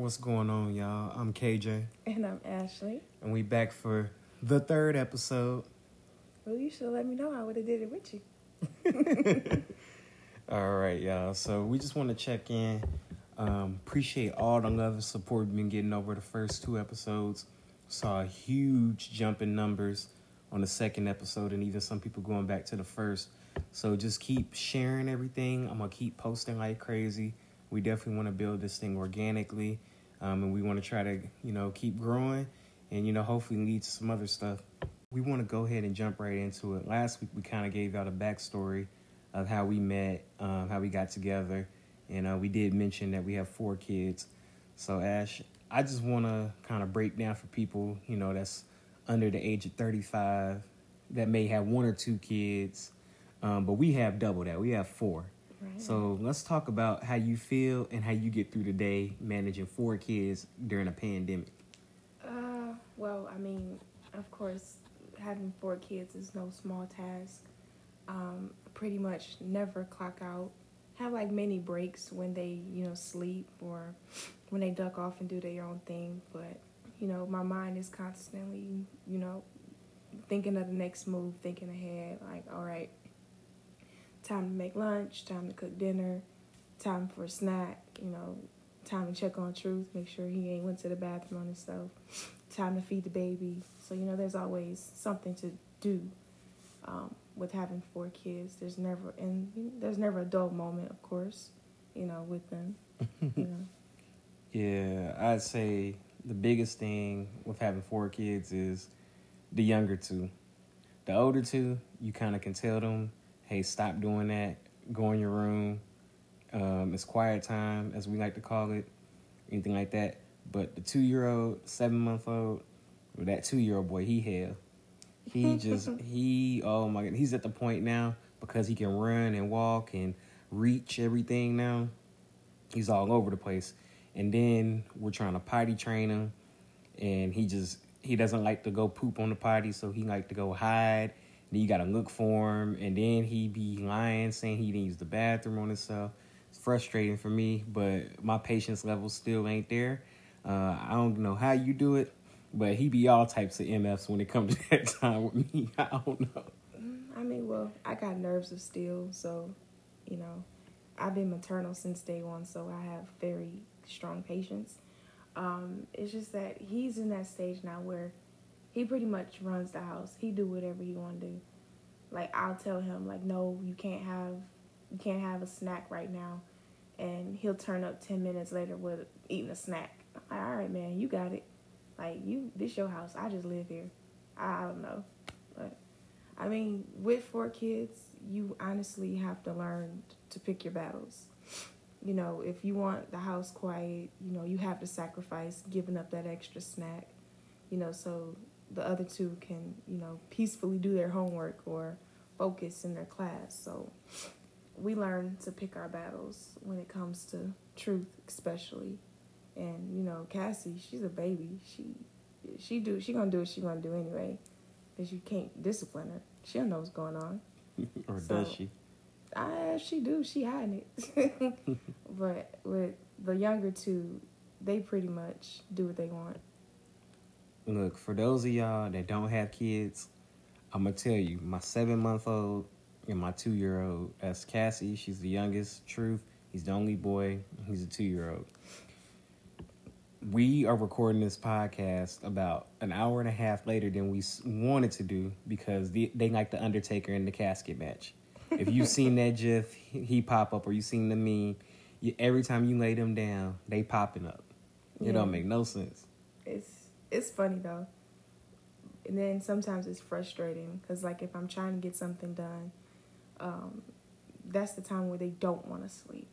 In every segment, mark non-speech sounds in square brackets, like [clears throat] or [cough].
What's going on, y'all? I'm KJ, And I'm Ashley. and we back for the third episode. Well, you should let me know. I would have did it with you. [laughs] All right, y'all. So we just want to check in. Um, appreciate all the love and support we've been getting over the first two episodes. Saw a huge jump in numbers on the second episode, and even some people going back to the first. So just keep sharing everything. I'm gonna keep posting like crazy. We definitely want to build this thing organically, um, and we want to try to, you know, keep growing, and you know, hopefully lead to some other stuff. We want to go ahead and jump right into it. Last week we kind of gave a backstory of how we met, um, how we got together, and uh, we did mention that we have four kids. So Ash, I just want to kind of break down for people, you know, that's under the age of 35 that may have one or two kids, um, but we have double that. We have four. Right. So let's talk about how you feel and how you get through the day managing four kids during a pandemic. Uh, well, I mean, of course, having four kids is no small task. Um, pretty much never clock out. Have like many breaks when they, you know, sleep or when they duck off and do their own thing. But you know, my mind is constantly, you know, thinking of the next move, thinking ahead. Like, all right, time to make lunch, time to cook dinner, time for a snack. You know, time to check on Truth, make sure he ain't went to the bathroom on himself. Time to feed the baby. So you know, there's always something to do um, with having four kids. There's never and there's never a dull moment, of course. You know, with them. You [laughs] know. Yeah, I'd say the biggest thing with having four kids is the younger two. The older two, you kind of can tell them, hey, stop doing that. Go in your room. Um, it's quiet time, as we like to call it, anything like that. But the two year old, seven month old, or that two year old boy, he hell. He [laughs] just, he, oh my God, he's at the point now because he can run and walk and reach everything now. He's all over the place and then we're trying to potty train him and he just he doesn't like to go poop on the potty so he like to go hide then you gotta look for him and then he be lying saying he didn't use the bathroom on himself. It's frustrating for me but my patience level still ain't there. Uh, i don't know how you do it but he be all types of mfs when it comes to [laughs] that time with me. [laughs] I don't know. I mean, well, I got nerves of steel, so you know, I've been maternal since day one, so I have very strong patience. Um, it's just that he's in that stage now where he pretty much runs the house. He do whatever he want to do. Like I'll tell him, like, no, you can't have, you can't have a snack right now, and he'll turn up ten minutes later with eating a snack. I'm like, all right, man, you got it. Like you, this your house. I just live here. I, I don't know, but I mean, with four kids, you honestly have to learn to pick your battles. You know, if you want the house quiet, you know, you have to sacrifice giving up that extra snack, you know, so the other two can, you know, peacefully do their homework or focus in their class. So we learn to pick our battles when it comes to truth, especially. And, you know, Cassie, she's a baby. She she do she gonna do what she gonna do anyway. Cause you can't discipline her. She don't know what's going on. [laughs] or So- does she Uh, she do. She hiding it. [laughs] [laughs] but with the younger two, they pretty much do what they want. Look, for those of y'all that don't have kids, I'm gonna tell you, my seven month old and my two year old, that's Cassie, she's the youngest. Truth, he's the only boy, he's a two year old. We are recording this podcast about an hour and a half later than we wanted to do because the, they like the Undertaker in the casket match. If you've [laughs] seen that GIF, he he pop up, or you've seen the meme, you, every time you lay them down, they popping up. It Yeah. don't make no sense. It's it's funny though. And then sometimes it's frustrating because like if I'm trying to get something done, um, that's the time where they don't want to sleep.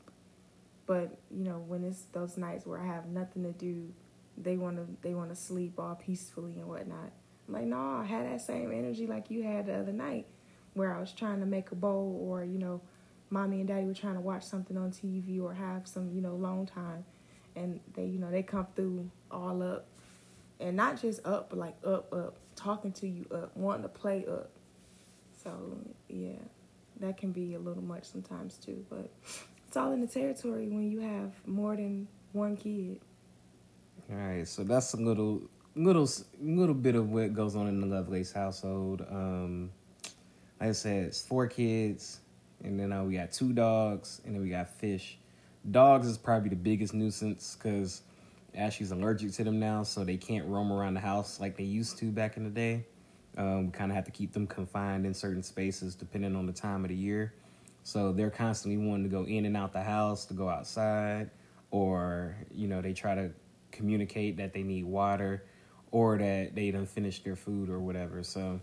But you know when it's those nights where I have nothing to do, they want to they want to sleep all peacefully and whatnot. I'm like, no, I had that same energy like you had the other night, where I was trying to make a bowl or you know, mommy and daddy were trying to watch something on TV or have some you know long time, and they you know they come through all up and not just up, but like up, up, talking to you up, wanting to play up. So yeah, that can be a little much sometimes too. But it's all in the territory when you have more than one kid. All right, so that's a little, little, little bit of what goes on in the Lovelace household. Um, like I said, it's four kids, and then uh, we got two dogs, and then we got fish. Dogs is probably the biggest nuisance because Ashley's allergic to them now, so they can't roam around the house like they used to back in the day. Um, we kind of have to keep them confined in certain spaces depending on the time of the year. So they're constantly wanting to go in and out the house, to go outside, or you know they try to communicate that they need water, or that they don't finish their food or whatever. So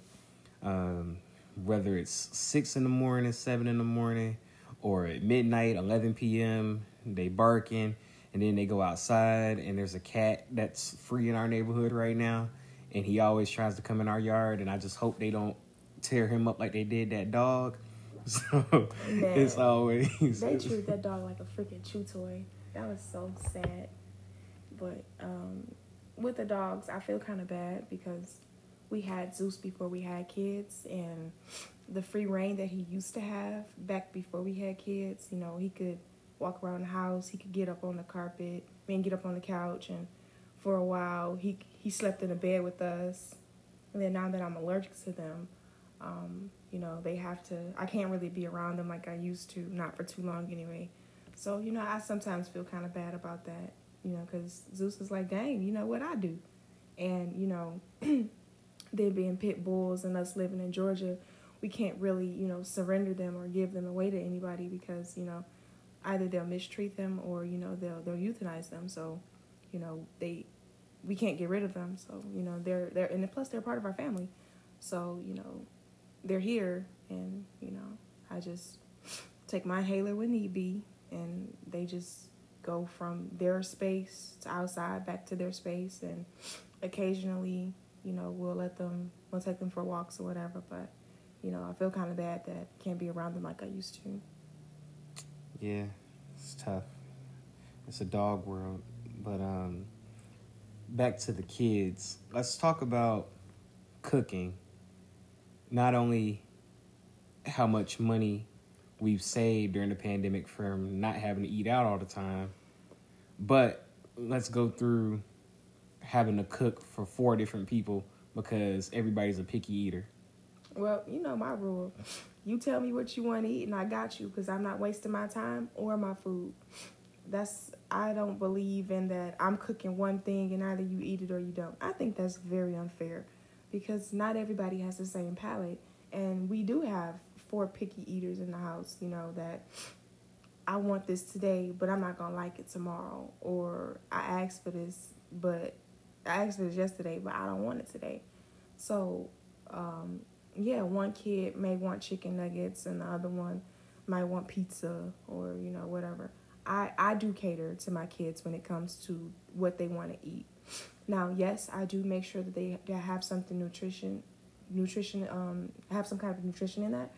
um, whether it's six in the morning, seven in the morning, or at midnight, eleven p.m., they barking, and then they go outside, and there's a cat that's free in our neighborhood right now, and he always tries to come in our yard, and I just hope they don't tear him up like they did that dog. [laughs] So Man, it's always They treat that dog like a freaking chew toy. That was so sad. But um, with the dogs, I feel kind of bad because we had Zeus before we had kids, and the free reign that he used to have back before we had kids. You know, he could walk around the house, he could get up on the carpet, mean, get up on the couch, and for a while he he slept in a bed with us. And then now that I'm allergic to them, um, you know, they have to. I can't really be around them like I used to, not for too long anyway. So you know, I sometimes feel kind of bad about that, you know, because Zeus is like, dang, you know what I do, and you know, [clears throat] they being pit bulls and us living in Georgia, we can't really, you know, surrender them or give them away to anybody because you know, either they'll mistreat them or you know they'll they'll euthanize them. So, you know, they we can't get rid of them. So you know, they're they're and plus they're part of our family. So you know, they're here, and you know, I just [laughs] take my inhaler when need be, and they just go from their space to outside back to their space, and [sniffs] occasionally, you know, we'll let them, we'll take them for walks or whatever. But you know, I feel kind of bad that can't be around them like I used to. Yeah, it's tough. It's a dog world. But um back to the kids. Let's talk about cooking. Not only how much money we've saved during the pandemic from not having to eat out all the time, but let's go through having to cook for four different people because everybody's a picky eater. Well, you know my rule. You tell me what you want to eat, and I got you because I'm not wasting my time or my food. That's I don't believe in that. I'm cooking one thing and either you eat it or you don't. I think that's very unfair because not everybody has the same palate, and we do have four picky eaters in the house. You know that I want this today, but I'm not gonna like it tomorrow, or I asked for this, but I asked for this yesterday, but I don't want it today. So. Um, yeah, one kid may want chicken nuggets and the other one might want pizza or you know whatever. I I do cater to my kids when it comes to what they want to eat. Now, yes, I do make sure that they, they have something nutrition nutrition um have some kind of nutrition in that,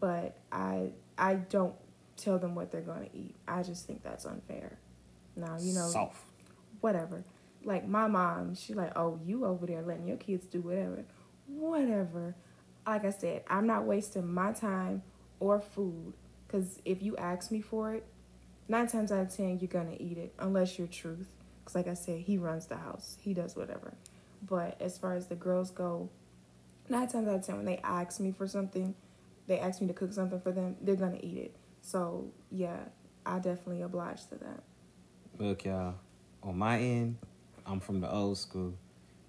but I I don't tell them what they're going to eat. I just think that's unfair. Now, you know, Soft. whatever. Like my mom, she like, "Oh, you over there letting your kids do whatever." Whatever like I said, I'm not wasting my time or food because if you ask me for it, nine times out of ten, you're gonna eat it unless you're truth. Because, like I said, he runs the house, he does whatever. But as far as the girls go, nine times out of ten, when they ask me for something, they ask me to cook something for them, they're gonna eat it. So, yeah, I definitely oblige to that. Look, y'all, on my end, I'm from the old school.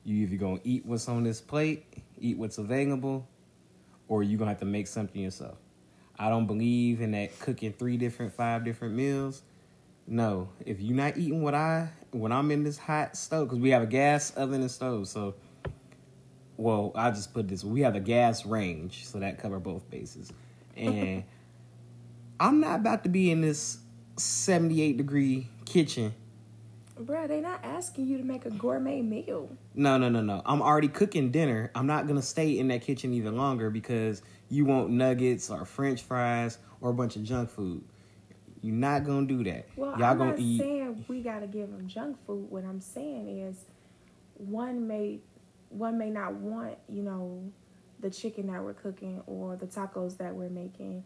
You either gonna eat what's on this plate, eat what's available, or you're gonna have to make something yourself. I don't believe in that cooking three different, five different meals. No, if you're not eating what I when I'm in this hot stove, because we have a gas oven and stove, so well, I just put this. We have a gas range, so that cover both bases, and [laughs] I'm not about to be in this 78 degree kitchen Bruh, they not asking you to make a gourmet meal. No, no, no, no. I'm already cooking dinner. I'm not gonna stay in that kitchen even longer because you want nuggets or French fries or a bunch of junk food. You're not gonna do that. Well, Y'all I'm gonna not eat. saying we gotta give them junk food. What I'm saying is, one may one may not want you know the chicken that we're cooking or the tacos that we're making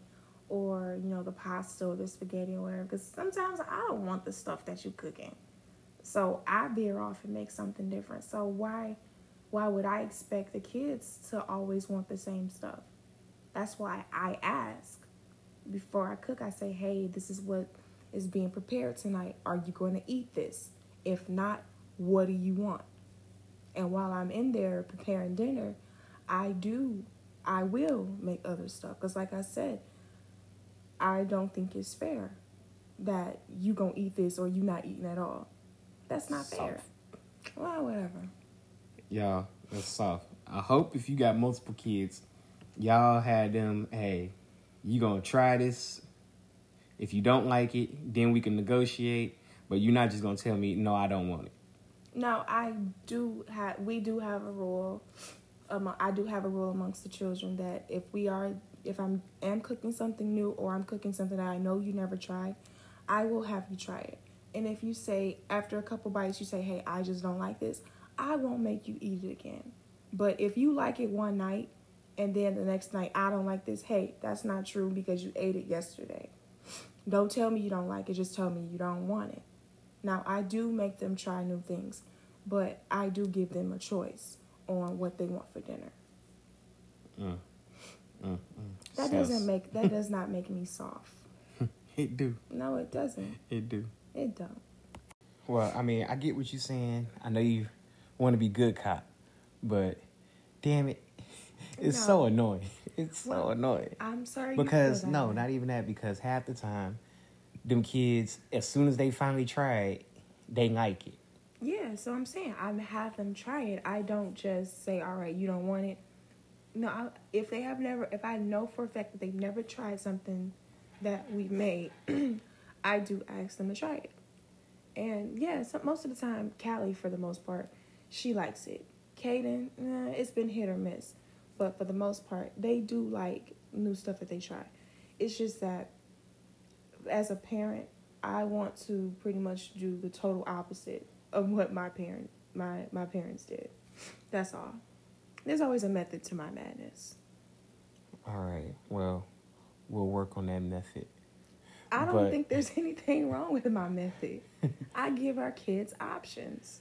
or you know the pasta or the spaghetti or whatever. Because sometimes I don't want the stuff that you're cooking. So I veer off and make something different. So why why would I expect the kids to always want the same stuff? That's why I ask before I cook. I say, "Hey, this is what is being prepared tonight. Are you going to eat this? If not, what do you want?" And while I'm in there preparing dinner, I do I will make other stuff cuz like I said, I don't think it's fair that you going to eat this or you not eating at all. That's not Soft. fair. Well, whatever. Y'all, that's soft. I hope if you got multiple kids, y'all had them, hey, you gonna try this. If you don't like it, then we can negotiate. But you're not just gonna tell me, no, I don't want it. No, I do have we do have a rule. Um, I do have a rule amongst the children that if we are if I'm am cooking something new or I'm cooking something that I know you never tried, I will have you try it. And if you say after a couple bites you say, "Hey, I just don't like this," I won't make you eat it again. But if you like it one night and then the next night I don't like this, hey, that's not true because you ate it yesterday. Don't tell me you don't like it, just tell me you don't want it. Now, I do make them try new things, but I do give them a choice on what they want for dinner. Mm, mm. That Sounds- doesn't make that does not make me soft. [laughs] It do. No, it doesn't. It do. It don't. Well, I mean, I get what you're saying. I know you want to be good cop, but damn it, [laughs] it's so annoying. [laughs] It's so annoying. I'm sorry. Because no, not even that. Because half the time, them kids, as soon as they finally try it, they like it. Yeah, so I'm saying I have them try it. I don't just say, "All right, you don't want it." No, I, if they have never, if I know for a fact that they've never tried something that we made, [clears throat] I do ask them to try it. And yeah, most of the time, Callie, for the most part, she likes it. Kaden, it's been hit or miss, but for the most part, they do like new stuff that they try. It's just that as a parent, I want to pretty much do the total opposite of what my parent my my parents did. That's all. There's always a method to my madness. All right. Well, we'll work on that method. I don't But- think there's [laughs] anything wrong with my method. I give our kids options.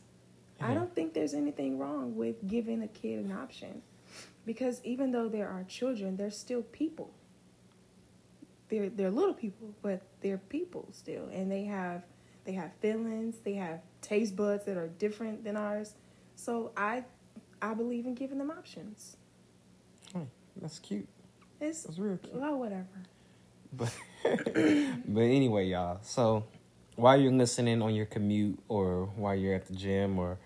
I don't think there's anything wrong with giving a kid an option. Because even though there are children, they're still people. They're they're little people, but they're people still. And they have they have feelings, they have taste buds that are different than ours. So I I believe in giving them options. Hey, that's cute. It's That's real cute. well whatever. But [laughs] but anyway, y'all. So while you're listening on your commute or while you're at the gym or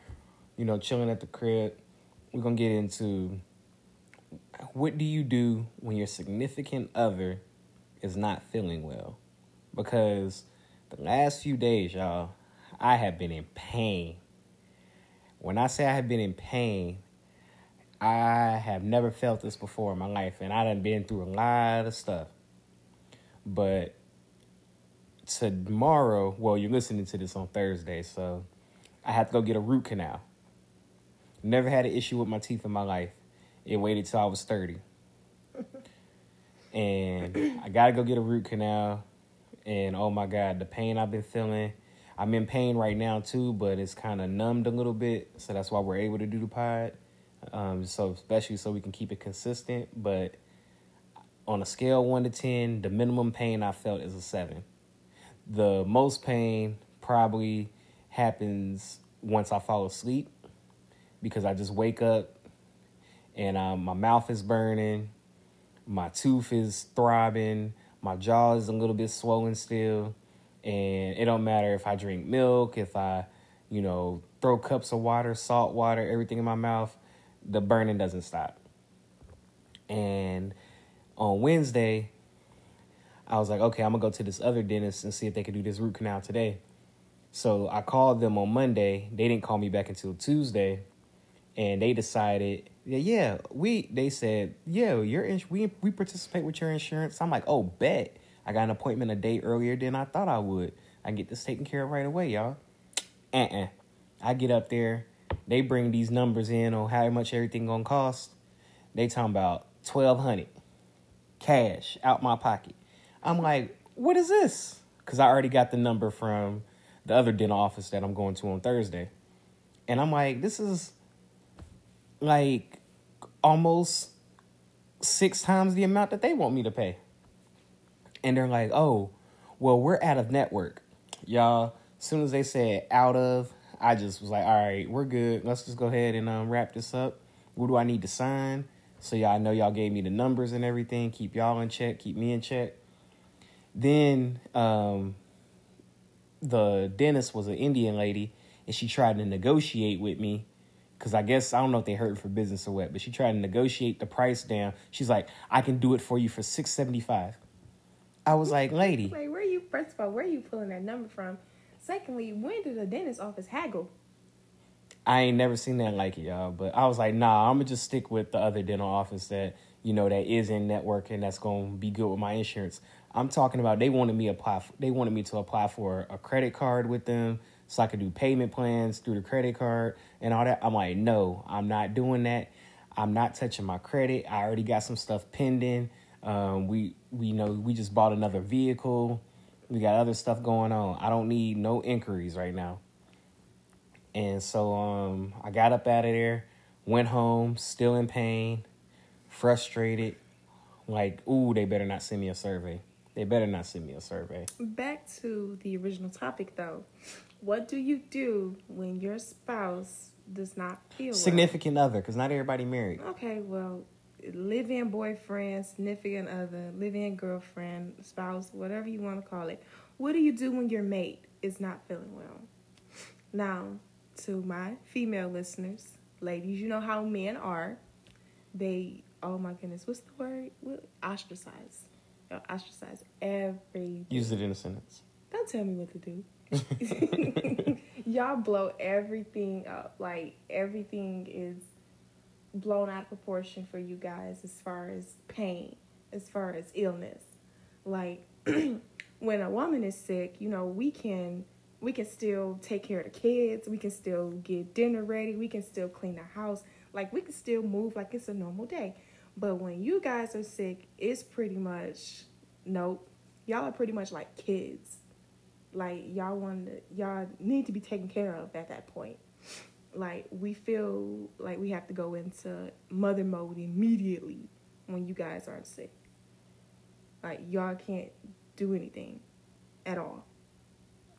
you know chilling at the crib, we're gonna get into what do you do when your significant other is not feeling well? Because the last few days, y'all, I have been in pain. When I say I have been in pain, I have never felt this before in my life, and I done been through a lot of stuff. But tomorrow, well, you're listening to this on Thursday, so I have to go get a root canal. Never had an issue with my teeth in my life. It waited till I was 30. [laughs] and I gotta go get a root canal. And oh my God, the pain I've been feeling. I'm in pain right now too, but it's kind of numbed a little bit. So that's why we're able to do the pod. Um, so especially so we can keep it consistent. But on a scale one to ten, the minimum pain I felt is a seven. The most pain probably happens once I fall asleep because I just wake up and um, my mouth is burning, my tooth is throbbing, my jaw is a little bit swollen still, and it don't matter if I drink milk, if I, you know, throw cups of water, salt water, everything in my mouth, the burning doesn't stop. And on Wednesday, I was like, okay, I'm gonna go to this other dentist and see if they could do this root canal today. So I called them on Monday. They didn't call me back until Tuesday, and they decided, yeah, yeah, we. They said, yeah, your ins- we we participate with your insurance. I'm like, oh, bet. I got an appointment a day earlier than I thought I would. I get this taken care of right away, y'all. Uh-uh. I get up there. They bring these numbers in on how much everything gonna cost. They talking about twelve hundred cash out my pocket. I'm like, what is this? Because I already got the number from the other dental office that I'm going to on Thursday. And I'm like, this is like almost six times the amount that they want me to pay. And they're like, oh, well, we're out of network. Y'all, as soon as they said out of, I just was like, all right, we're good. Let's just go ahead and um, wrap this up. What do I need to sign? So y'all know y'all gave me the numbers and everything. Keep y'all in check. Keep me in check. Then um, the dentist was an Indian lady, and she tried to negotiate with me because I guess I don't know if they hurt for business or what, but she tried to negotiate the price down. She's like, "I can do it for you for six seventy five. I was like, "Lady, Wait, where are you? First of all, where are you pulling that number from? Secondly, when did the dentist office haggle? I ain't never seen that like it, y'all. But I was like, nah, I'm gonna just stick with the other dental office that you know that is in network and that's gonna be good with my insurance. I'm talking about they wanted me apply. They wanted me to apply for a credit card with them so I could do payment plans through the credit card and all that. I'm like, no, I'm not doing that. I'm not touching my credit. I already got some stuff pending. Um, we we know we just bought another vehicle. We got other stuff going on. I don't need no inquiries right now. And so um, I got up out of there, went home, still in pain, frustrated. Like, ooh, they better not send me a survey. They better not send me a survey. Back to the original topic, though. What do you do when your spouse does not feel well? Significant other, because not everybody married. Okay, well, live-in boyfriend, significant other, live-in girlfriend, spouse, whatever you want to call it. What do you do when your mate is not feeling well? Now, to my female listeners, ladies, you know how men are. They, oh my goodness, what's the word? What? Ostracize. They'll Ostracize every. Use it in a sentence. Don't tell me what to do. [laughs] [laughs] Y'all blow everything up. Like everything is blown out of proportion for you guys as far as pain, as far as illness. Like [clears throat] when a woman is sick, you know, we can we can still take care of the kids, we can still get dinner ready, we can still clean the house, like we can still move like it's a normal day. But when you guys are sick, it's pretty much nope. Y'all are pretty much like kids. Like y'all want to, y'all need to be taken care of at that point. Like we feel like we have to go into mother mode immediately when you guys aren't sick. Like y'all can't do anything at all.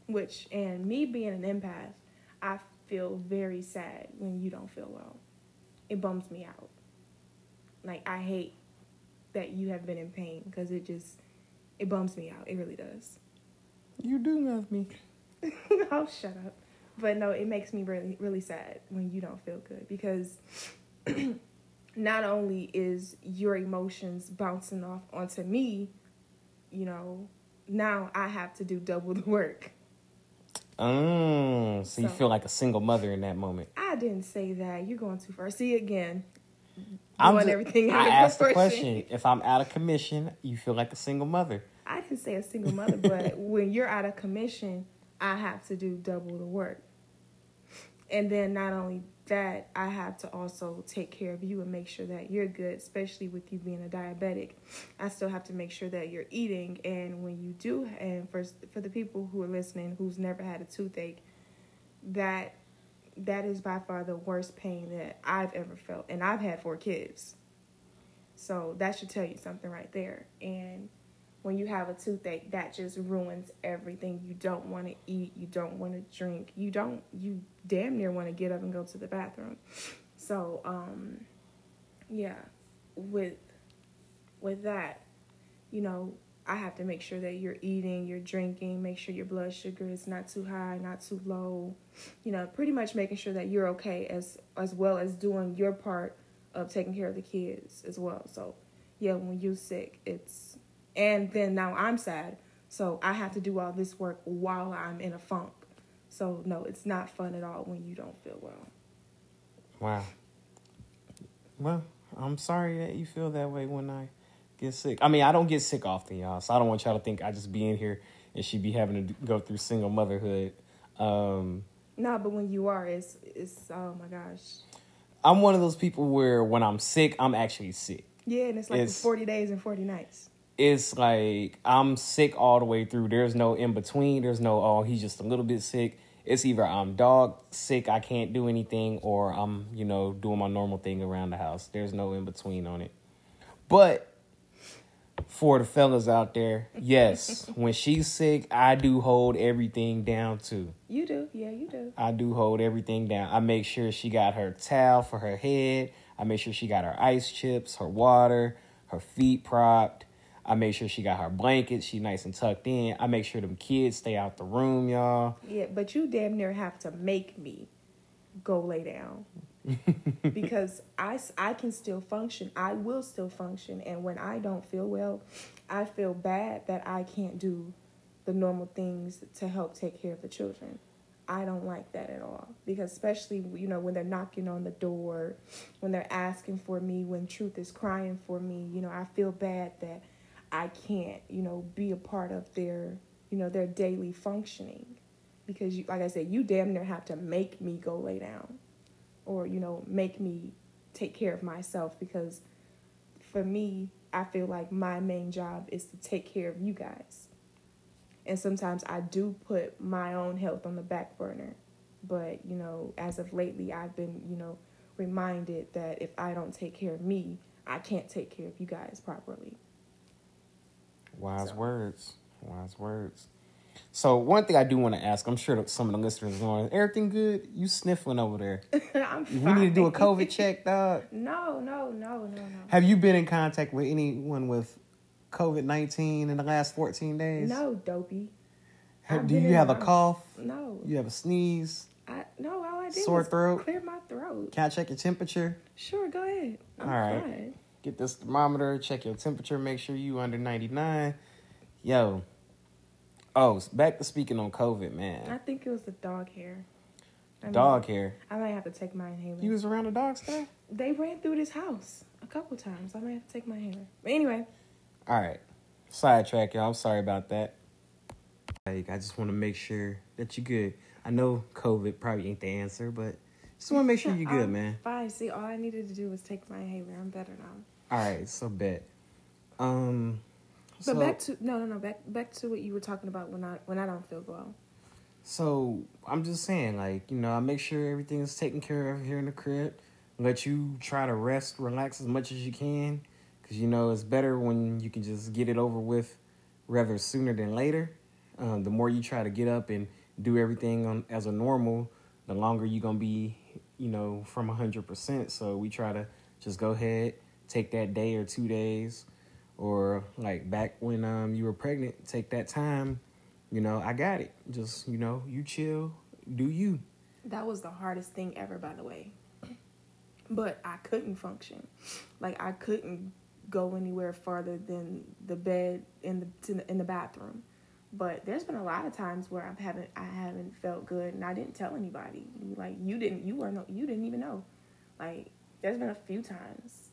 Which and me being an empath, I feel very sad when you don't feel well. It bums me out. Like I hate that you have been in pain because it just it bums me out. It really does. You do love me. [laughs] oh, shut up. But no, it makes me really, really sad when you don't feel good because [clears throat] not only is your emotions bouncing off onto me, you know, now I have to do double the work. Oh, so, you feel like a single mother in that moment. I didn't say that. You're going too far. See again. I'm Doing ju- everything I asked the question: If I'm out of commission, you feel like a single mother. I didn't say a single mother, but [laughs] when you're out of commission, I have to do double the work. And then not only that, I have to also take care of you and make sure that you're good, especially with you being a diabetic. I still have to make sure that you're eating and when you do and for for the people who are listening who's never had a toothache, that that is by far the worst pain that I've ever felt and I've had four kids. So that should tell you something right there. And when you have a toothache, that just ruins everything. You don't want to eat, you don't want to drink, you don't, you damn near want to get up and go to the bathroom. So, um, yeah, with with that, you know, I have to make sure that you're eating, you're drinking, make sure your blood sugar is not too high, not too low. You know, pretty much making sure that you're okay as as well as doing your part of taking care of the kids as well. So, yeah, when you're sick, it's and then now I'm sad, so I have to do all this work while I'm in a funk. So no, it's not fun at all when you don't feel well. Wow. Well, I'm sorry that you feel that way when I get sick. I mean, I don't get sick often, y'all, so I don't want y'all to think I just be in here and she be having to go through single motherhood. Um, No, but when you are, it's it's oh my gosh, I'm one of those people where when I'm sick, I'm actually sick. yeah, and it's like It's- forty days and forty nights. It's like I'm sick all the way through. There's no in between. There's no oh he's just a little bit sick. It's either I'm dog sick, I can't do anything, or I'm you know doing my normal thing around the house. There's no in between on it. But for the fellas out there, yes, [laughs] when she's sick, I do hold everything down too. You do, yeah, you do. I do hold everything down. I make sure she got her towel for her head. I make sure she got her ice chips, her water, her feet propped. I make sure she got her blankets. She nice and tucked in. I make sure them kids stay out the room, y'all. Yeah, but you damn near have to make me go lay down [laughs] because I, I can still function. I will still function. And when I don't feel well, I feel bad that I can't do the normal things to help take care of the children. I don't like that at all because especially you know when they're knocking on the door, when they're asking for me, when truth is crying for me, you know, I feel bad that I can't, you know, be a part of their, you know, their daily functioning because you like I said, you damn near have to make me go lay down or you know, make me take care of myself because for me, I feel like my main job is to take care of you guys and sometimes I do put my own health on the back burner. But, you know, as of lately, I've been, you know, reminded that if I don't take care of me, I can't take care of you guys properly. Wise so. words. Wise words. So one thing I do want to ask, I'm sure some of the listeners are going, everything good? You sniffling over there? [laughs] I'm fine. We need to do a COVID [laughs] check, dog. No, no, no, no, no. Have you been in contact with anyone with COVID nineteen in the last fourteen days? No, dopey. Have, do you have a cough? No. You have a sneeze? I no. All I did sore throat. Clear my throat. Can I check your temperature? Sure, go ahead. I'm all right. Fine. Get this thermometer. Check your temperature. Make sure you under ninety nine. Yo. Oh, back to speaking on COVID, man. I think it was the dog hair. I dog hair. I might have to take my inhaler. You was around the dogs today? They ran through this house a couple times. I might have to take my inhaler. But anyway. All right. Sidetrack, y'all. I'm sorry about that. Like, I just want to make sure that you're good. I know COVID probably ain't the answer, but just want to make sure you're good, I'm man. Fine. See, all I needed to do was take my inhaler. I'm better now. All right. So bet. Um. But so, back to no, no, no. Back back to what you were talking about when I when I don't feel well. So I'm just saying, like you know, I make sure everything is taken care of here in the crib. Let you try to rest, relax as much as you can because you know it's better when you can just get it over with rather sooner than later. Um, the more you try to get up and do everything on as a normal, the longer you're gonna be, you know, from hundred percent. So we try to just go ahead, take that day or two days, or like back when um you were pregnant, take that time. You know, I got it. Just you know, you chill, do you. That was the hardest thing ever, by the way. But I couldn't function. Like I couldn't go anywhere farther than the bed in the in the bathroom. But there's been a lot of times where I haven't I haven't felt good and I didn't tell anybody. Like you didn't you were no you didn't even know. Like there's been a few times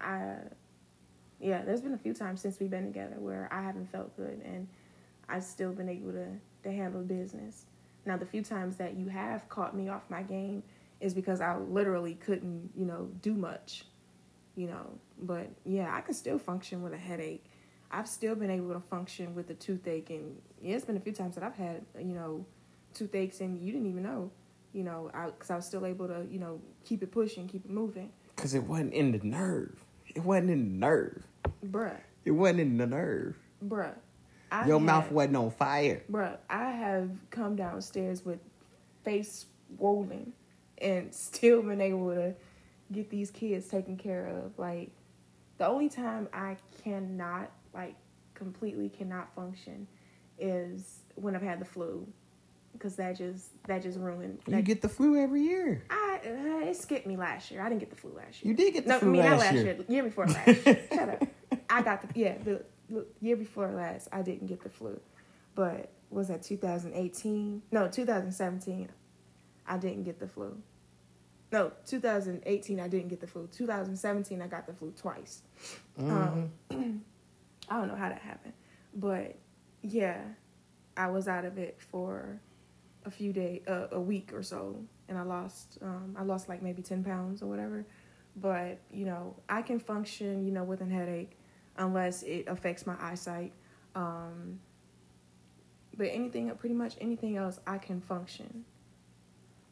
I yeah, there's been a few times since we've been together where I haven't felt good and I've still been able to to handle business. Now the few times that you have caught me off my game is because I literally couldn't, you know, do much you know. But yeah, I can still function with a headache. I've still been able to function with a toothache, and yeah, it's been a few times that I've had, you know, toothaches, and you didn't even know, you know, because I, I was still able to, you know, keep it pushing, keep it moving. Because it wasn't in the nerve. It wasn't in the nerve. Bruh. It wasn't in the nerve. Bruh. I Your had, mouth wasn't on fire. Bruh, I have come downstairs with face swollen and [laughs] still been able to get these kids taken care of. Like the only time I cannot like completely cannot function is when I've had the flu because that just that just ruined. You that, get the flu every year. I uh, it skipped me last year. I didn't get the flu last year. You did get the no, flu I mean, last, not last year. year. Year before last. [laughs] Shut up. I got the yeah the, the year before last. I didn't get the flu, but was that 2018? No, 2017. I didn't get the flu. No, 2018 I didn't get the flu. 2017 I got the flu twice. Mm-hmm. Um, [clears throat] I don't know how that happened, but yeah, I was out of it for a few days, uh, a week or so, and I lost. Um, I lost like maybe 10 pounds or whatever. But you know, I can function. You know, with a headache. unless it affects my eyesight. Um, but anything, pretty much anything else, I can function.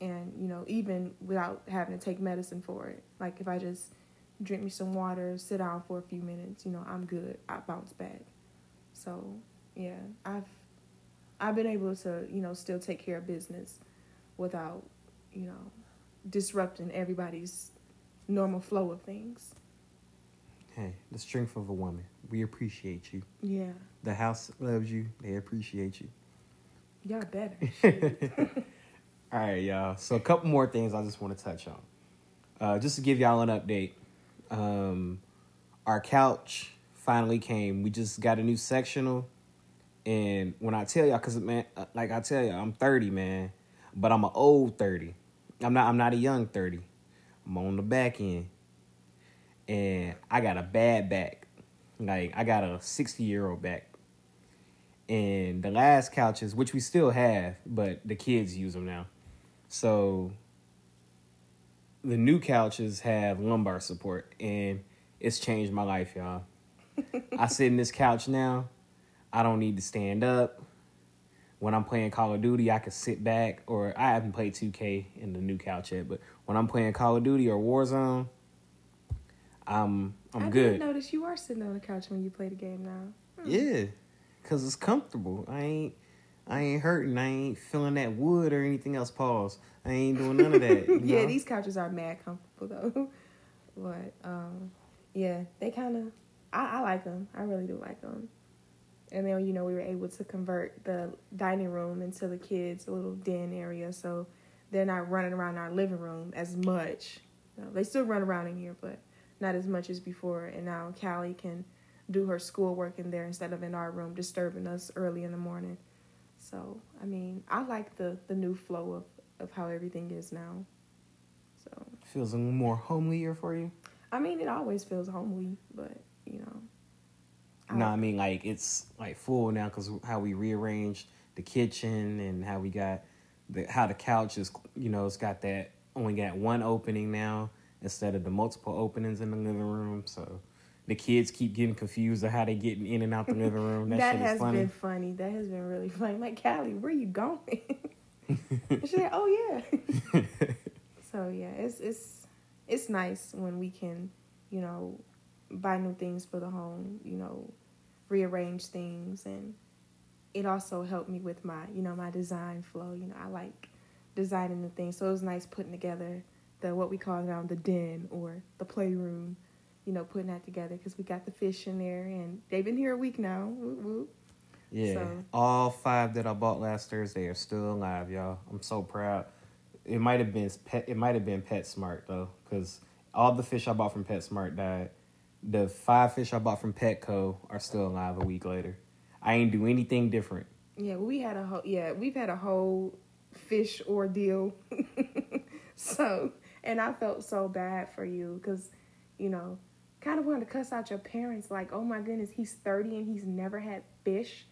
And you know, even without having to take medicine for it. Like if I just drink me some water, sit down for a few minutes, you know, I'm good. I bounce back. So yeah, I've I've been able to, you know, still take care of business without, you know, disrupting everybody's normal flow of things. Hey, the strength of a woman. We appreciate you. Yeah. The house loves you. They appreciate you. Y'all better. [laughs] [laughs] All right, y'all. So a couple more things I just want to touch on. Uh, just to give y'all an update. Um, our couch finally came. We just got a new sectional. And when I tell y'all, cause man, uh, like I tell y'all, I'm 30, man, but I'm an old 30. I'm not. I'm not a young 30. I'm on the back end, and I got a bad back. Like I got a 60 year old back. And the last couches, which we still have, but the kids use them now. So the new couches have lumbar support, and it's changed my life, y'all. I sit in this couch now. I don't need to stand up. When I'm playing Call of Duty, I can sit back, or I haven't played 2K in the new couch yet, but when I'm playing Call of Duty or Warzone, I'm I'm I good. didn't notice you are sitting on the couch when you play the game now. Hmm. Yeah, cause it's comfortable. I ain't, I ain't hurting. I ain't feeling that wood or anything else. Pause. I ain't doing none of that. [laughs] yeah, know? these couches are mad comfortable though. [laughs] but um, yeah, they kind of. I, I like them. I really do like them. And then you know we were able to convert the dining room into the kids' little den area, so they're not running around our living room as much. You know, they still run around in here, but not as much as before. And now Callie can do her schoolwork in there instead of in our room, disturbing us early in the morning. So I mean, I like the the new flow of of how everything is now. So feels a little more homelier for you. I mean, it always feels homely, but you know. No, I mean like it's like full now because how we rearranged the kitchen and how we got the how the couch is. You know, it's got that only got one opening now instead of the multiple openings in the living room. So the kids keep getting confused of how they getting in and out the living room. That, that shit has is funny. been funny. That has been really funny. Like Callie, where you going? [laughs] She's like, oh yeah. [laughs] so yeah, it's it's it's nice when we can, you know, buy new things for the home. You know, rearrange things, and it also helped me with my, you know, my design flow. You know, I like designing the things, so it was nice putting together the what we call now the den or the playroom. You know, putting that together because we got the fish in there, and they've been here a week now. Whoop, whoop. Yeah, So- all five that I bought last Thursday are still alive, y'all. I'm so proud. It might have been pet. It might have been PetSmart though, because all the fish I bought from PetSmart died. The five fish I bought from Petco are still alive a week later. I ain't do anything different. Yeah, we had a whole yeah, we've had a whole fish ordeal. [laughs] so, and I felt so bad for you cuz you know, kind of wanted to cuss out your parents like, "Oh my goodness, he's 30 and he's never had fish."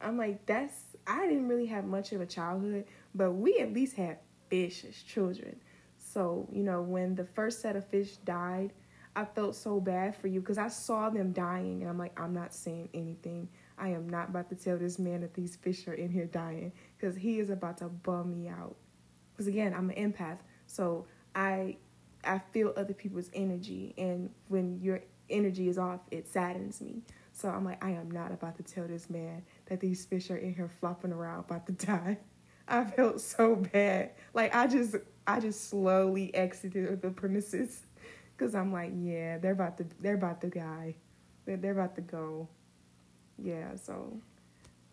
I'm like, "That's I didn't really have much of a childhood, but we at least had fish as children." So, you know, when the first set of fish died, I felt so bad for you because I saw them dying and I'm like, I'm not saying anything. I am not about to tell this man that these fish are in here dying because he is about to bum me out. Because again, I'm an empath, so I I feel other people's energy, and when your energy is off, it saddens me. So I'm like, I am not about to tell this man that these fish are in here flopping around about to die. I felt so bad. Like I just I just slowly exited the premises because I'm like, yeah, they're about to they're about to die. They're, they're about to go. Yeah, so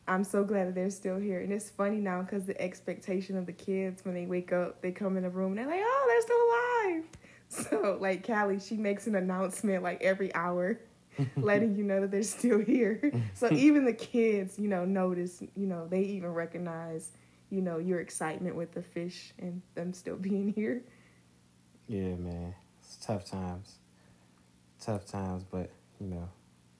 I'm so glad that they're still here. And it's funny now because the expectation of the kids when they wake up, they come in the room and they're like, oh, they're still alive. [laughs] So, like, Callie, she makes an announcement like every hour, [laughs] letting you know that they're still here. [laughs] So, even the kids, you know, notice, you know, they even recognize, you know, your excitement with the fish and them still being here. Yeah, man, it's tough times. Tough times, but you know,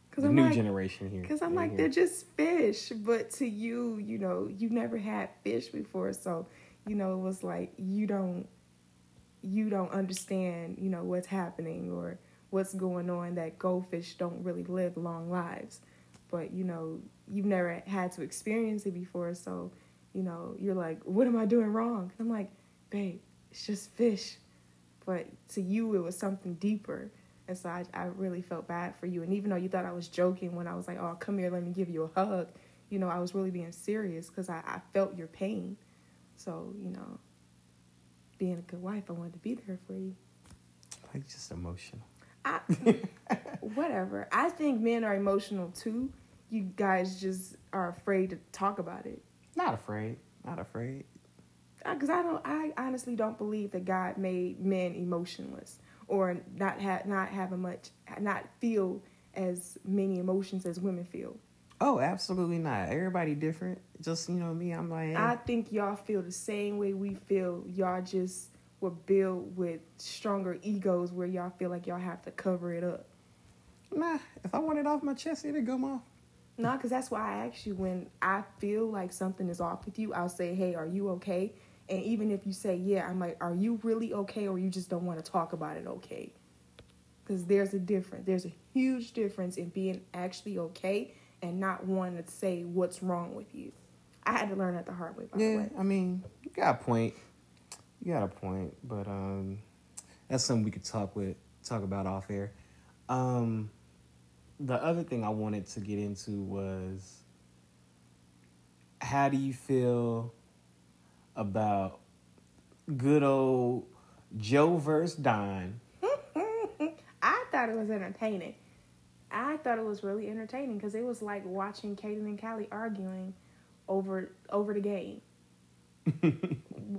Because the I'm new like, generation here. Because I'm like, here. they're just fish. But to you, you know, you never had fish before. So, you know, it was like you don't you don't understand, you know, what's happening or what's going on that goldfish don't really live long lives. But you know, you've never had to experience it before, so you know, you're like, what am I doing wrong? I'm like, babe, it's just fish. But to you, it was something deeper. And so I, I really felt bad for you. And even though you thought I was joking when I was like, oh, come here, let me give you a hug, you know, I was really being serious because I, I felt your pain. So, you know, being a good wife, I wanted to be there for you. Like just emotional. I, [laughs] whatever. I think men are emotional too. You guys just are afraid to talk about it. Not afraid. Not afraid. Because I don't. I honestly don't believe that God made men emotionless or not have not having much, not feel as many emotions as women feel. Oh, absolutely not. Everybody different. Just you know me. I'm like. I think y'all feel the same way we feel. Y'all just were built with stronger egos where y'all feel like y'all have to cover it up. Nah, if I want it off my chest, it'll come off. No, because that's why I ask you when I feel like something is off with you, I'll say, hey, are you okay? And even if you say, yeah, I'm like, are you really okay or you just don't want to talk about it okay? Because there's a difference. There's a huge difference in being actually okay and not wanting to say what's wrong with you. I had to learn that the hard way, by yeah, the way. I mean, you got a point. You got a point, but um, that's something we could talk with, talk about off air. Um, the other thing I wanted to get into was how do you feel about good old Joe versus Don? [laughs] I thought it was entertaining. I thought it was really entertaining because it was like watching Kaden and Callie arguing over over the game. [laughs]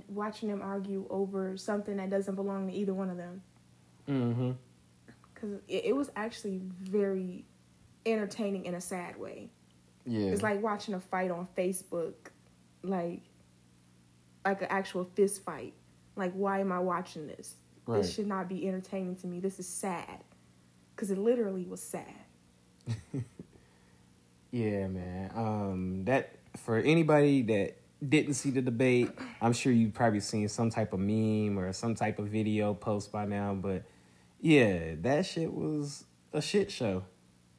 watching them argue over something that doesn't belong to either one of them. Mm-hmm. Because it, it was actually very entertaining in a sad way. Yeah. It's like watching a fight on Facebook, like like an actual fist fight. Like, why am I watching this? Right. This should not be entertaining to me. This is sad, because it literally was sad. [laughs] Yeah, man. Um, that for anybody that didn't see the debate, I'm sure you've probably seen some type of meme or some type of video post by now. But yeah, that shit was a shit show.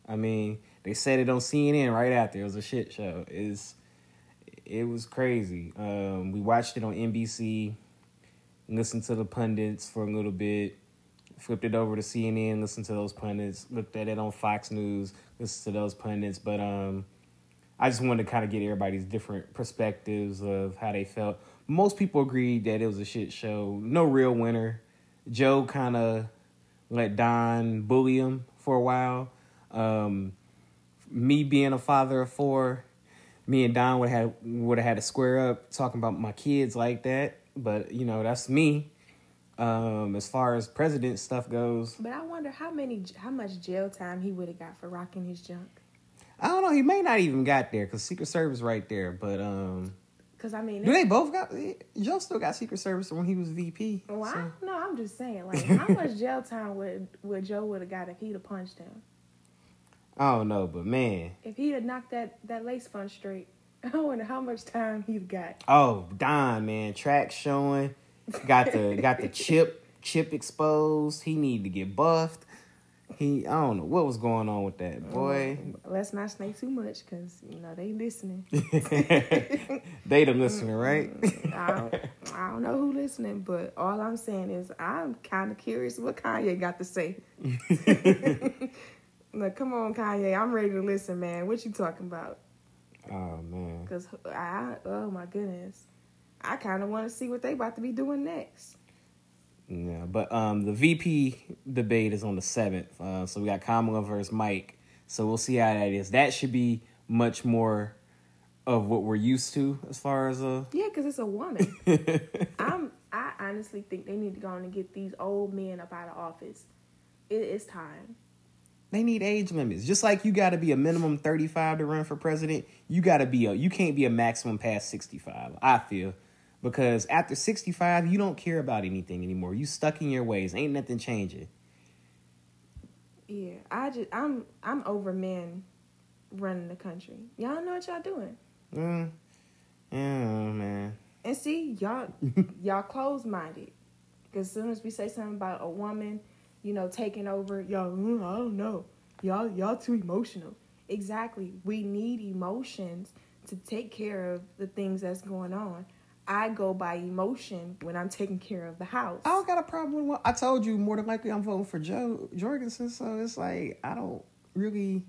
I mean, they said it on CNN right after. It was a shit show. It's it was crazy. Um, we watched it on NBC, listened to the pundits for a little bit, flipped it over to CNN, listened to those pundits, looked at it on Fox News, listened to those pundits. But um, I just wanted to kind of get everybody's different perspectives of how they felt. Most people agreed that it was a shit show. No real winner. Joe kind of let Don bully him for a while. Um, me being a father of four, me and Don would have would have had to square up talking about my kids like that. But you know, that's me. Um, as far as president stuff goes, But I wonder how many, how much jail time he would have got for rocking his junk. I don't know. He may not even got there because Secret Service right there. But um, Because I mean, do they both got? Joe still got Secret Service when he was VP. Well, I so- know. I'm just saying, like, [laughs] how much jail time would would Joe would have got if he'd have punched him? I don't know, but man, If he'd have knocked that that lace front straight, [laughs] I wonder how much time he's got. oh Don, man, track showing, got the got the chip chip exposed. He need to get buffed. He, I don't know what was going on with that boy. Let's not say too much, cause you know they listening. [laughs] they the listener, mm, right? Mm, I don't, I don't know who listening, but all I'm saying is I'm kind of curious what Kanye got to say. [laughs] like, come on, Kanye, I'm ready to listen, man. What you talking about? oh man, Cause I, oh my goodness, I kind of want to see what they about to be doing next. yeah. But um, the VP debate is on the seventh. Uh, so we got Kamala versus Mike. So we'll see how that is. That should be much more of what we're used to as far as uh Yeah, cause it's a woman. [laughs] I'm. I honestly think they need to go on and get these old men up out of office. It's time. They need age limits. Just like you got to be a minimum 35 to run for president, you got to be a you can't be a maximum past 65. I feel because after 65, you don't care about anything anymore. You stuck in your ways. Ain't nothing changing. Yeah, I just I'm I'm over men running the country. Y'all know what y'all doing. Mm. Yeah, man. And see, y'all [laughs] y'all closed minded. Cause as soon as we say something about a woman you know, taking over. Y'all, mm, I don't know. Y'all, y'all too emotional. Exactly. We need emotions to take care of the things that's going on. I go by emotion when I'm taking care of the house. I don't got a problem with what I told you. More than likely, I'm voting for Jo Jorgensen. So it's like I don't really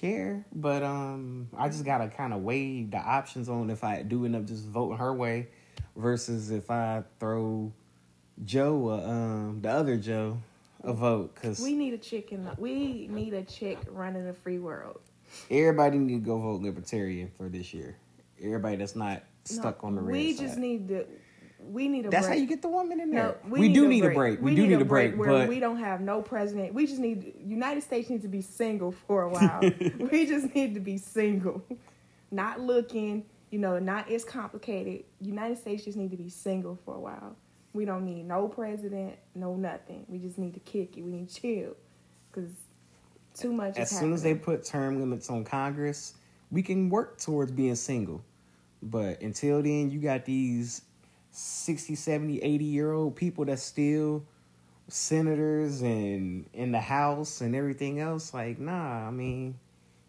care, but um, I just gotta kind of weigh the options on if I do end up just voting her way versus if I throw Joe, uh, um, the other Joe, a vote because we need a chick in the, we need a chick running a free world. Everybody need to go vote Libertarian for this year. Everybody that's not stuck no, on the red We side. just need to. We need a. That's break. how you get the woman in there. No, we, do need a break. We, do need a break, where but we don't have no president. We just need United States needs to be single for a [laughs] while. we just need to be single, not looking. You know, not as complicated. United States just need to be single for a while. We don't need no president, no nothing. We just need to kick it. We need to chill, because too much. as soon as they put term limits on Congress, we can work towards being single. But until then, you got these 60, 70, 80 year old people that still senators and in the House and everything else. Like, nah, I mean,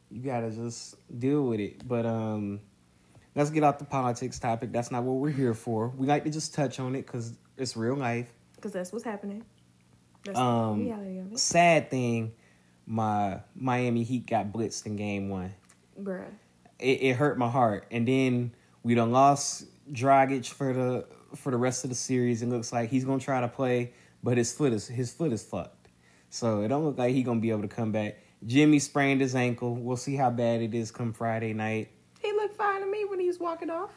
you gotta just deal with it. But um, let's get off the politics topic. That's not what we're here for. We like to just touch on it because it's real life. because that's what's happening. That's Um, the reality of it, Sad thing, my Miami Heat got blitzed in game one. bruh. It, it hurt my heart. And then we done lost Dragic for the for the rest of the series. It looks like he's gonna try to play, but his foot is his foot is fucked. So it don't look like he gonna be able to come back. Jimmy sprained his ankle. We'll see how bad it is come Friday night. Fine to me when he was walking off.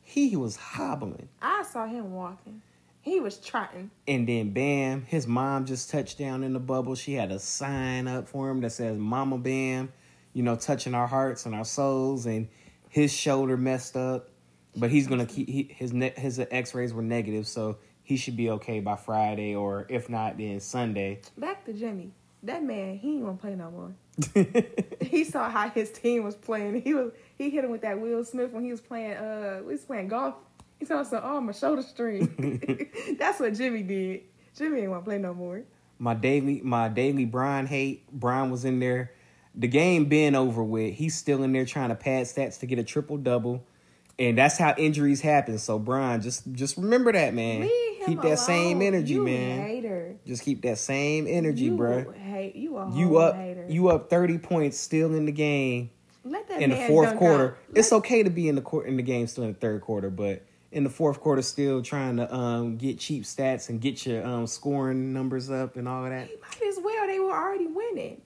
He was hobbling. I saw him walking. He was trotting. And then bam, his mom just touched down in the bubble. She had a sign up for him that says Mama Bam, you know, touching our hearts and our souls. And his shoulder messed up. But he's gonna keep he, his ne- his X-rays were negative, so he should be okay by Friday, or if not, then Sunday. Back to Jimmy. That man, he ain't want to play no more. He saw how his team was playing. He was he hit him with that Will Smith when he was playing uh he was playing golf. He saw some oh my shoulder strain. [laughs] That's what Jimmy did. Jimmy ain't want to play no more. my daily my daily Brian hate. Brian was in there. The game been over with. He's still in there trying to pad stats to get a triple double. And that's how injuries happen. So Brian, just just remember that, man. Keep that same energy, you man. Hater. Just keep that same energy, you bruh. Hate you a You up hater. You up 30 points still in the game Let that in the fourth quarter. It's okay to be in the court in the game still in the third quarter, but in the fourth quarter still trying to um get cheap stats and get your um scoring numbers up and all of that. He might as well. They were already winning.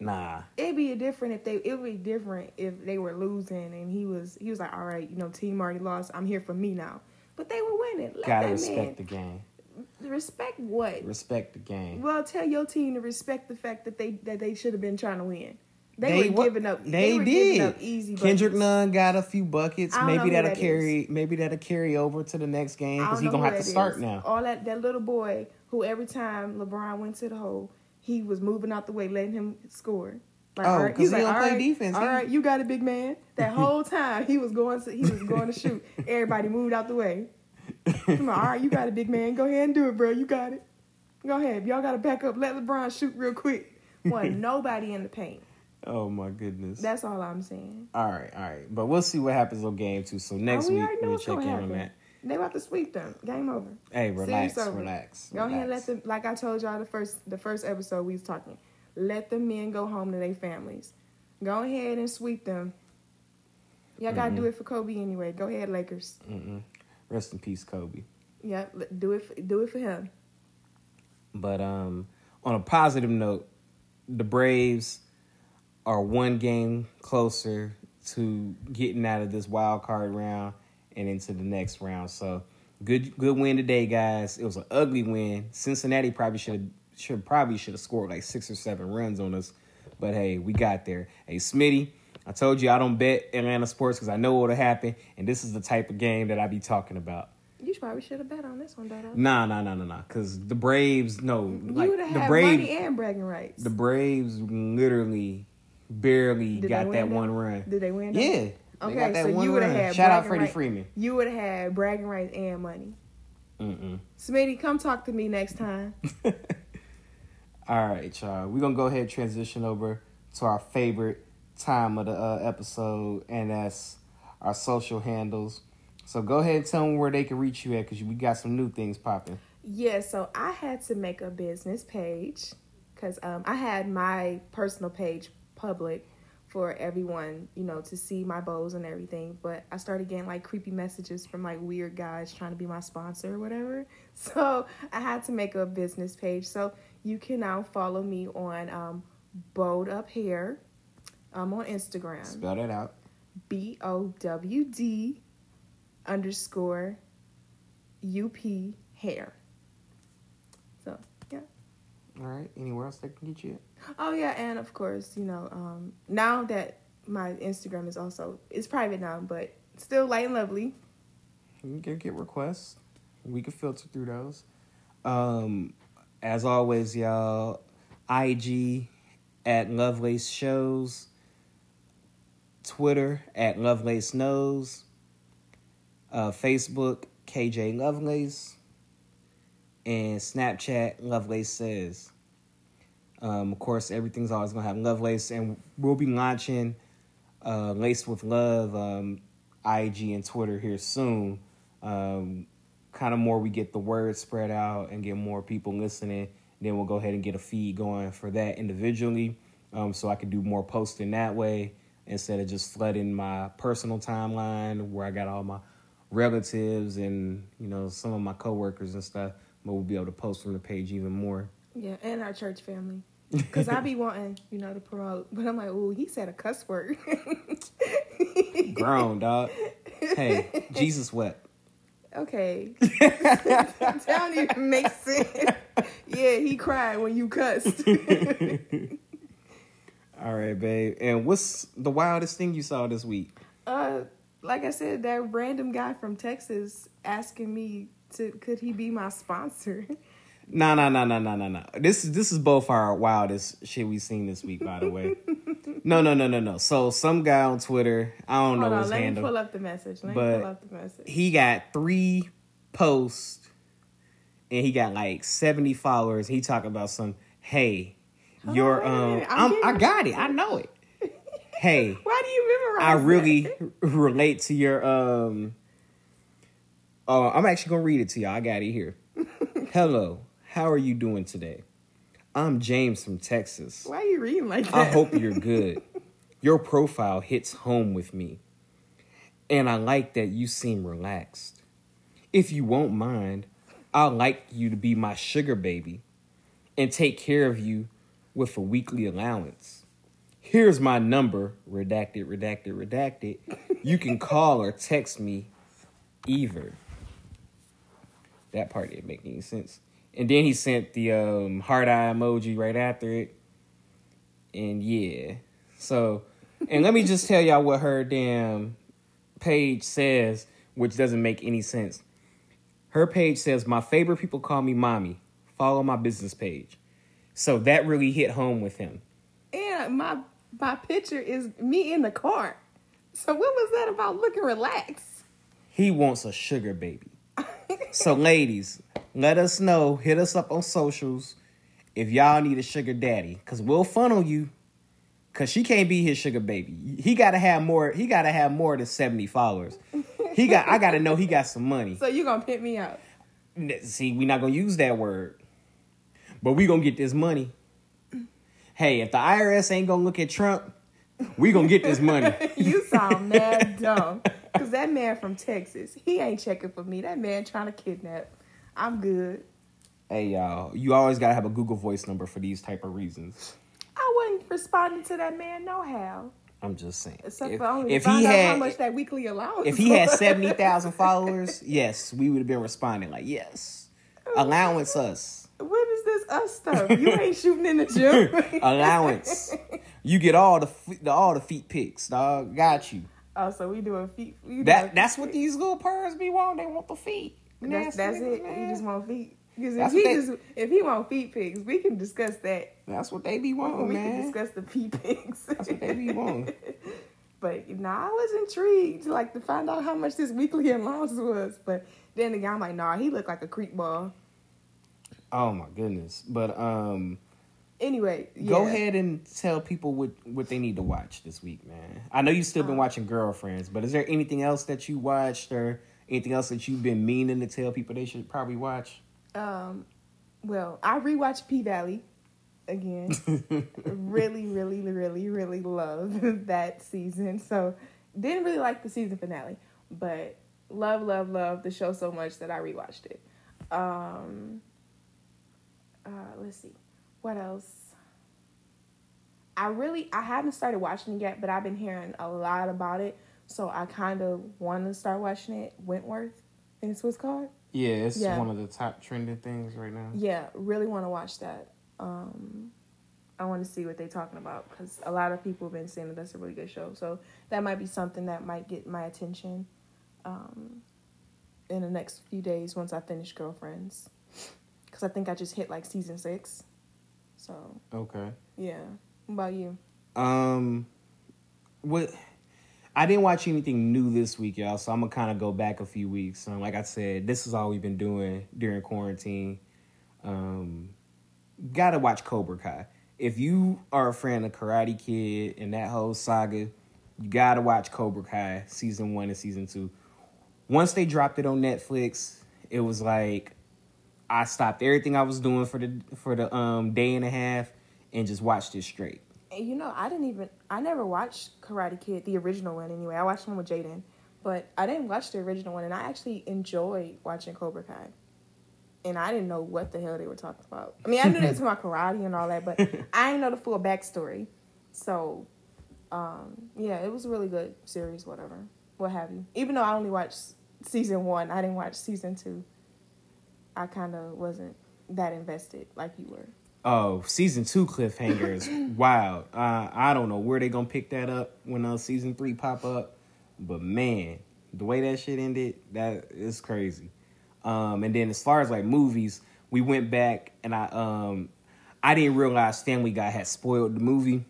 Nah. It'd be different if they. It would be different if they were losing and he was. He was like, all right, you know, team already lost. I'm here for me now. But they were winning. Let Gotta that respect man the game. Respect what? Respect the game. Well, tell your team to respect the fact that they that they should have been trying to win. They, They were giving up. They, They, were did. giving up easy. Kendrick. Nunn got a few buckets. Don't Maybe that'll that carry. Maybe that'll carry over to the next game because don't he know gonna have to start is. now. All that that little boy who every time LeBron went to the hole, he was moving out the way, letting him score. Like, Oh, all right, he don't all play right, defense. All right, you got a big man. That [laughs] whole time he was going to he was going to shoot. Everybody moved out the way. Come on, all right, you got it, big man. Go ahead and do it, bro. You got it. Go ahead. Y'all got to back up. Let LeBron shoot real quick. Wasn't [laughs] nobody in the paint. Oh my goodness. That's all I'm saying. all right, all right. But we'll see what happens on game two. So next Oh, we week we'll check in on happen. that. They about to sweep them. Game over. Hey, relax, over. relax. Go ahead and let them like I told y'all the first the first episode we was talking. Let the men go home to their families. Go ahead and sweep them. Y'all gotta Mm-hmm. do it for Kobe anyway. Go ahead, Lakers. Mm-mm. Rest in peace, Kobe. Yep, l- do it. For, do it for him. But um, on a positive note, the Braves are one game closer to getting out of this wild card round and into the next round. So good, good win today, guys. It was an ugly win. Cincinnati probably should have should probably should have scored like six or seven runs on us, but hey, we got there. Hey, Smitty. I told you I don't bet Atlanta sports because I know what'll happen, and this is the type of game that I be talking about. You probably should have bet on this one, Dodo. Nah, nah, nah, nah, nah. Because the Braves, no, you like would have the had Braves, money and bragging rights. the Braves literally barely Did got that one run. Did they win? Yeah, Okay, so one you would have had Shout out Freddie right- Freeman. You would have had bragging rights and money. Mm-mm. Smitty, come talk to me next time. [laughs] All right, y'all. We're gonna go ahead and transition over to our favorite time of the uh, episode, and that's our social handles. So go ahead and tell them where they can reach you at, because we got some new things popping. Yeah, so I had to make a business page because um, I had my personal page public for everyone, you know, to see my bows and everything. But I started getting like creepy messages from like weird guys trying to be my sponsor or whatever. [laughs] So I had to make a business page. So you can now follow me on um, Bowed Up Hair. I'm on Instagram. Spell that out. B O W D underscore U P hair. So yeah. All right. Anywhere else they can get you? Oh yeah, and of course, you know, um, now that my Instagram is also it's private now, but still light and lovely. You can get requests. We can filter through those. Um, as always, y'all, IG at Lovelace Shows, Twitter at Lovelace Knows, uh, Facebook KJ Lovelace, and Snapchat Lovelace Says. Um, of course, everything's always gonna have Lovelace, and we'll be launching uh, Laced with Love um, IG and Twitter here soon. Um, kind of more we get the word spread out and get more people listening. Then we'll go ahead and get a feed going for that individually, um, so I can do more posting that way instead of just flooding my personal timeline where I got all my relatives and you know some of my coworkers and stuff. But we'll be able to post from the page even more. Yeah, and our church family. Because I be wanting, you know, to promote, but I'm like, oh, he said a cuss word. [laughs] Grown dog. Hey, Jesus wept. Okay. [laughs] that don't even make sense. Yeah, he cried when you cussed. [laughs] All right, babe. And what's the wildest thing you saw this week? uh, like I said, that random guy from Texas asking me to could he be my sponsor? No, no, no, no, no, no, no. This is this is both our wildest shit we've seen this week, by the way. [laughs] no, no, no, no, no. So some guy on Twitter, I don't know Hold on, his let handle. me pull up the message. Let but me pull up the message. he got three posts and he got like 70 followers. He talking about some, hey, Hold your on, um. I'm I'm, I got it. I know it. [laughs] Hey, Why do you memorize? I that? really [laughs] relate to your um Oh, I'm actually gonna read it to y'all. I got it here. [laughs] Hello, how are you doing today? I'm James from Texas. Why are you reading like that? I hope you're good. Your profile hits home with me. And I like that you seem relaxed. If you won't mind, I'd like you to be my sugar baby and take care of you with a weekly allowance. Here's my number, redacted, redacted, redacted. You can call or text me either. That part didn't make any sense. And then he sent the um, heart eye emoji right after it. And yeah. So, and let me just tell y'all what her damn page says, which doesn't make any sense. Her page says, My favorite people call me mommy. Follow my business page. So that really hit home with him. And my my picture is me in the car. So what was that about looking relaxed? He wants a sugar baby. so, ladies, let us know. Hit us up on socials if y'all need a sugar daddy, cause we'll funnel you. Cause she can't be his sugar baby. He gotta have more. He gotta have more than seventy followers. He got. I gotta know he got some money. [laughs] So you gonna pimp me out? See, we not gonna use that word, but we gonna get this money. Hey, if the IRS ain't gonna look at Trump, we gonna get this money. [laughs] you sound mad dumb. Cause that man from Texas, he ain't checking for me. That man trying to kidnap. I'm good. Hey y'all, you always gotta have a Google Voice number for these type of reasons. I wasn't responding to that man no how. I'm just saying. Except if, for only if he out how had much that weekly allowance. if he had was. seventy thousand [laughs] followers, yes, we would have been responding like yes. Allowance us. Is this us stuff? You ain't shooting in the gym. [laughs] Allowance. You get all the, the all the feet pics, dog. Got you. oh, so we doing feet. We doing That feet that's what these little purrs be wanting. They want the feet. That's, that's niggas, it. man. You just want feet. Because if he they- just if he want feet pics, we can discuss that. That's what they be wanting, we man. can discuss the feet pics. That's what they be wanting. [laughs] But you know, I was intrigued, like to find out how much this weekly [laughs] allowance was. But then again, I'm like, nah, he looked like a creep ball. Oh my goodness. But um Anyway, Go ahead and tell people what what they need to watch this week, man. I know you've still been Um, watching Girlfriends, but is there anything else that you watched or anything else that you've been meaning to tell people they should probably watch? Um, well, I rewatched P Valley again. [laughs] really, really, really, really love [laughs] that season. So didn't really like the season finale, but love, love, love the show so much that I rewatched it. Um, uh, let's see, what else? I really I haven't started watching it yet, but I've been hearing a lot about it, so I kind of want to start watching it. Wentworth, what it's called. Yeah, it's Yeah. one of the top trending things right now. Yeah, really want to watch that. Um, I want to see what they're talking about because a lot of people have been saying that that's a really good show. So that might be something that might get my attention um, in the next few days once I finish Girlfriends. Because I think I just hit like season six. So Okay. yeah. What about you? Um, what? I didn't watch anything new this week, y'all. So I'm gonna kind of go back a few weeks. Um, like I said, this is all we've been doing during quarantine. Um, gotta watch Cobra Kai. If you are a fan of Karate Kid and that whole saga, you gotta watch Cobra Kai season one and season two. Once they dropped it on Netflix, it was like I stopped everything I was doing for the for the um day and a half and just watched it straight. And you know, I didn't even I never watched Karate Kid, the original one anyway. I watched one with Jaden, but I didn't watch the original one, and I actually enjoyed watching Cobra Kai. And I didn't know what the hell they were talking about. I mean, I knew they were [laughs] talking about karate and all that, but [laughs] I didn't know the full backstory. So, um, yeah, it was a really good series, whatever, what have you. Even though I only watched season one, I didn't watch season two. I kind of wasn't that invested like you were. Oh, season two cliffhangers. [clears throat] wow. Uh, I don't know where they gonna pick that up when uh, season three pop up, but man, the way that shit ended, that is crazy. Um, and then as far as like movies, we went back and I um, I didn't realize Family Guy had spoiled the movie,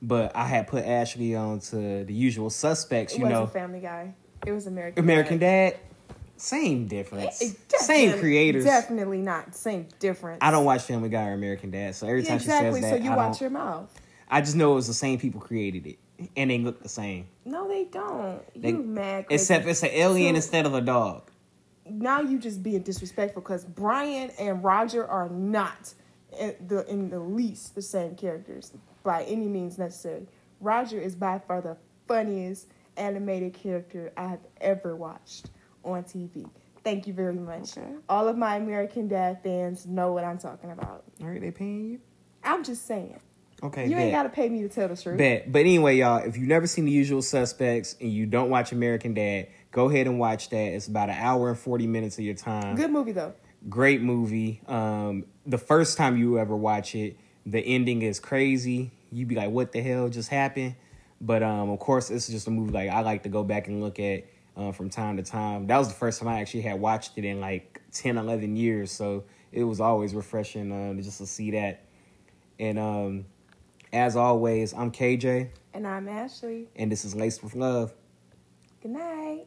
but I had put Ashley on to the Usual Suspects. It You wasn't know, Family Guy. It was American. American Dad. Dad. Same difference. Same creators. Definitely not. Same difference. I don't watch Family Guy or American Dad, so every time exactly. she says So that, you I watch your mouth. I just know it was the same people created it, and they look the same. No, they don't. They- you mad? crazy. Except it's an alien So- instead of a dog. now you just being disrespectful because Brian and Roger are not in the in the least the same characters by any means necessary. Roger is by far the funniest animated character I have ever watched on TV. Thank you very much. Okay. All of my American Dad fans know what I'm talking about. All right, they paying you. I'm just saying. Okay, You ain't gotta pay me to tell the truth. bet. But anyway, y'all, if you've never seen The Usual Suspects and you don't watch American Dad, go ahead and watch that. It's about an hour and forty minutes of your time. Good movie though. Great movie. Um, the first time you ever watch it, the ending is crazy. You be like, "What the hell just happened?" But um, of course, it's just a movie like I like to go back and look at uh, from time to time. That was the first time I actually had watched it in like 10, 11 years, so it was always refreshing uh, just to see that. And um, as always, I'm KJ, And I'm Ashley. and this is Laced with Love. Good night.